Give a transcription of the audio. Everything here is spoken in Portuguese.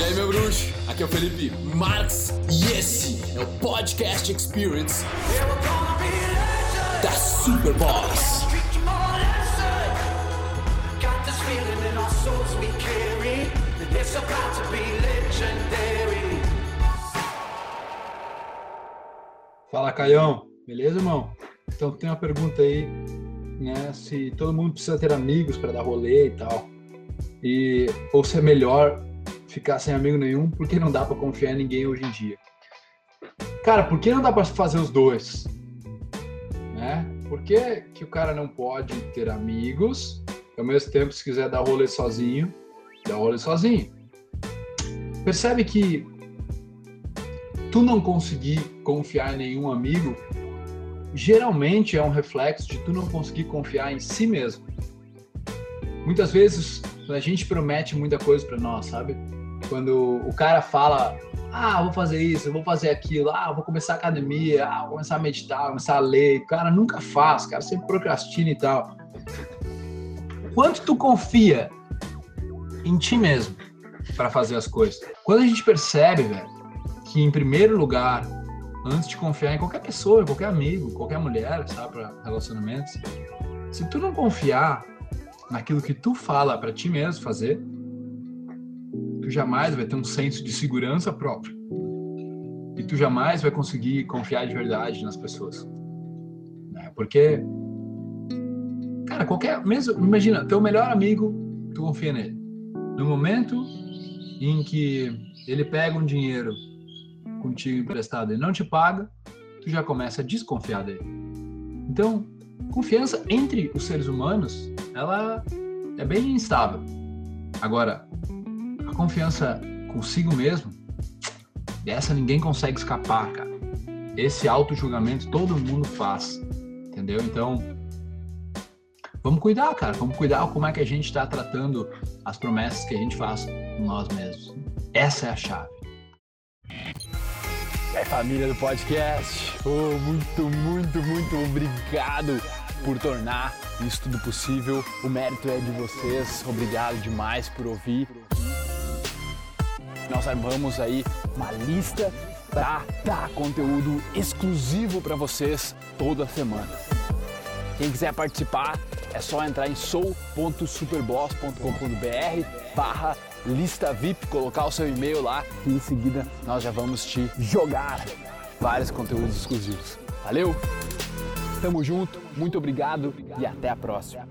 E aí, meu bruxo? Aqui é o Felipe Marx e esse é o Podcast Experience da Super Boss. Fala, Caião. Beleza, irmão? Então, tem uma pergunta aí, né? Se todo mundo precisa ter amigos para dar rolê e tal. E, ou se é melhor ficar sem amigo nenhum porque não dá para confiar em ninguém hoje em dia. Cara, por que não dá para fazer os dois? Né? Por que, que o cara não pode ter amigos e ao mesmo tempo, se quiser dar rolê sozinho, dá rolê sozinho? Percebe que tu não conseguir confiar em nenhum amigo geralmente é um reflexo de tu não conseguir confiar em si mesmo. Muitas vezes a gente promete muita coisa para nós, sabe? Quando o cara fala, ah, vou fazer isso, vou fazer aquilo, ah, vou começar a academia, ah, vou começar a meditar, vou começar a ler, o cara nunca faz, cara sempre procrastina e tal. Quanto tu confia em ti mesmo para fazer as coisas? Quando a gente percebe, velho, que em primeiro lugar antes de confiar em qualquer pessoa, em qualquer amigo, qualquer mulher, sabe, para relacionamentos. Se tu não confiar naquilo que tu fala para ti mesmo fazer, tu jamais vai ter um senso de segurança próprio. E tu jamais vai conseguir confiar de verdade nas pessoas. Né? Porque, cara, qualquer. Mesmo, imagina, teu melhor amigo, tu confia nele. No momento em que ele pega um dinheiro contigo emprestado e não te paga, tu já começa a desconfiar dele. Então, confiança entre os seres humanos, ela é bem instável. Agora, a confiança consigo mesmo, dessa ninguém consegue escapar, cara. Esse auto-julgamento todo mundo faz, entendeu? Então, vamos cuidar, cara. Vamos cuidar como é que a gente está tratando as promessas que a gente faz com nós mesmos. Essa é a chave. É família do podcast. Oh, muito, muito, muito obrigado por tornar isso tudo possível. O mérito é de vocês. Obrigado demais por ouvir. Nós armamos aí uma lista para dar conteúdo exclusivo para vocês toda semana. Quem quiser participar é só entrar em sou.superboss.com.br barra lista VIP, colocar o seu e-mail lá e em seguida nós já vamos te jogar vários conteúdos exclusivos. Valeu? Tamo junto, muito obrigado e até a próxima.